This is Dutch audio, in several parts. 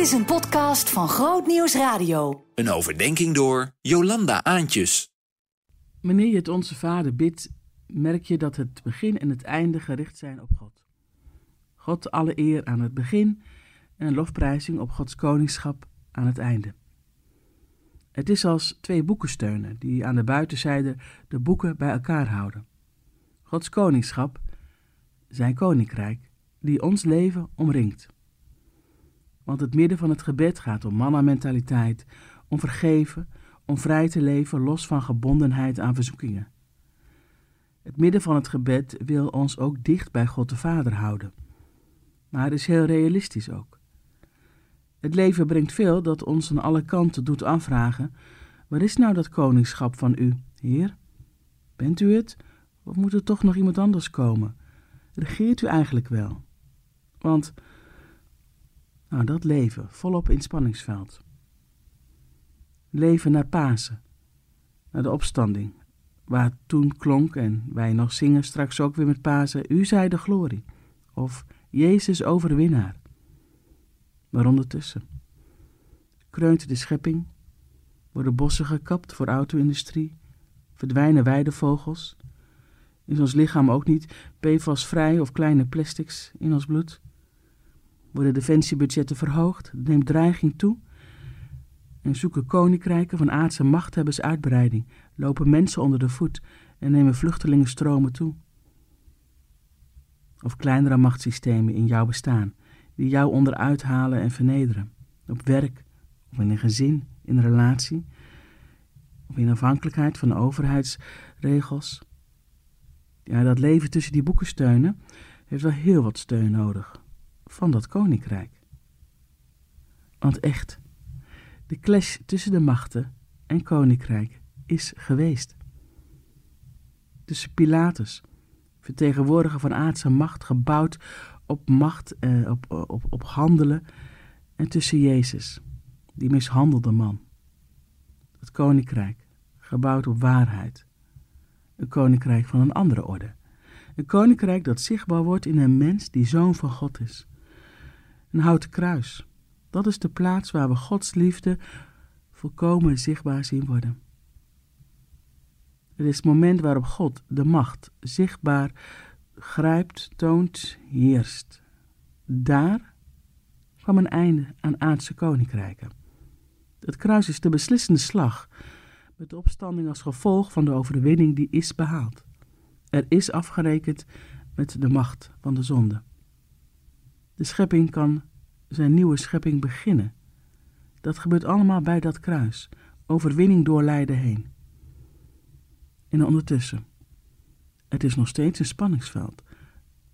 Dit is een podcast van Groot Nieuws Radio. Een overdenking door Jolanda Aantjes. Wanneer je het Onze Vader bidt, merk je dat het begin en het einde gericht zijn op God. God alle eer aan het begin en een lofprijzing op Gods koningschap aan het einde. Het is als twee boekensteunen die aan de buitenzijde de boeken bij elkaar houden. Gods koningschap, zijn koninkrijk, die ons leven omringt. Want het midden van het gebed gaat om mannamentaliteit, om vergeven, om vrij te leven los van gebondenheid aan verzoekingen. Het midden van het gebed wil ons ook dicht bij God de Vader houden. Maar is heel realistisch ook. Het leven brengt veel dat ons aan alle kanten doet afvragen: waar is nou dat koningschap van u, Heer? Bent u het? Of moet er toch nog iemand anders komen? Regeert u eigenlijk wel? Want, nou, dat leven, volop in spanningsveld. Leven naar Pasen, naar de opstanding, waar toen klonk en wij nog zingen straks ook weer met Pasen: U zij de glorie, of Jezus overwinnaar. Maar ondertussen kreunt de schepping, worden bossen gekapt voor auto-industrie, verdwijnen weidevogels, is ons lichaam ook niet PFAS-vrij of kleine plastics in ons bloed? Worden defensiebudgetten verhoogd, neemt dreiging toe? En zoeken koninkrijken van aardse machthebbers uitbreiding, lopen mensen onder de voet en nemen vluchtelingenstromen toe? Of kleinere machtssystemen in jouw bestaan, die jou onderuit halen en vernederen, op werk of in een gezin, in een relatie, of in afhankelijkheid van overheidsregels? Ja, dat leven tussen die boeken steunen heeft wel heel wat steun nodig van dat koninkrijk. Want echt, de clash tussen de machten en koninkrijk is geweest. Tussen Pilatus, vertegenwoordiger van aardse macht, gebouwd op macht, eh, op, op, op handelen, en tussen Jezus, die mishandelde man. Het koninkrijk, gebouwd op waarheid, een koninkrijk van een andere orde. Een koninkrijk dat zichtbaar wordt in een mens die zoon van God is. Een houten kruis. Dat is de plaats waar we Gods liefde volkomen zichtbaar zien worden. Het is het moment waarop God de macht zichtbaar grijpt, toont, heerst. Daar kwam een einde aan aardse koninkrijken. Het kruis is de beslissende slag met de opstanding als gevolg van de overwinning die is behaald. Er is afgerekend met de macht van de zonde. De schepping kan zijn nieuwe schepping beginnen. Dat gebeurt allemaal bij dat kruis, overwinning door lijden heen. En ondertussen, het is nog steeds een spanningsveld.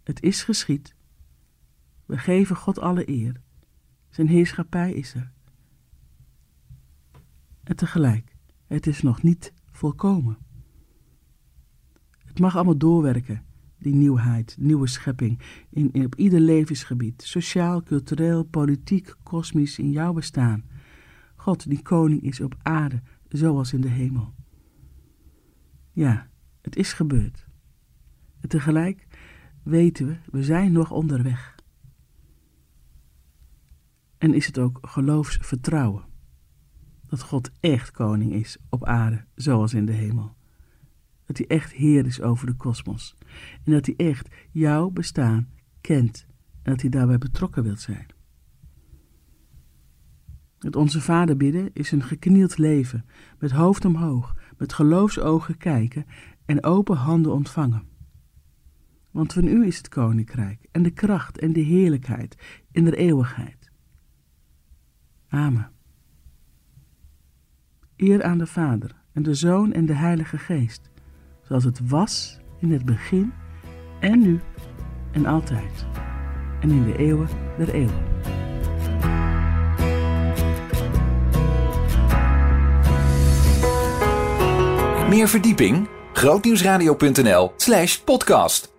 Het is geschied. We geven God alle eer. Zijn heerschappij is er. En tegelijk, het is nog niet volkomen. Het mag allemaal doorwerken, die nieuwheid, nieuwe schepping, in, op ieder levensgebied, sociaal, cultureel, politiek, kosmisch, in jouw bestaan. God die koning is op aarde, zoals in de hemel. Ja, het is gebeurd. Tegelijk weten we, we zijn nog onderweg. En is het ook geloofsvertrouwen dat God echt koning is op aarde, zoals in de hemel. Dat hij echt Heer is over de kosmos. En dat hij echt jouw bestaan kent en dat hij daarbij betrokken wilt zijn. Het Onze Vader bidden is een geknield leven, met hoofd omhoog, met geloofsogen kijken en open handen ontvangen. Want van u is het koninkrijk en de kracht en de heerlijkheid in de eeuwigheid. Amen. Eer aan de Vader en de Zoon en de Heilige Geest, zoals het was in het begin en nu en altijd en in de eeuwen der eeuwen. Meer verdieping? grootnieuwsradio.nl slash podcast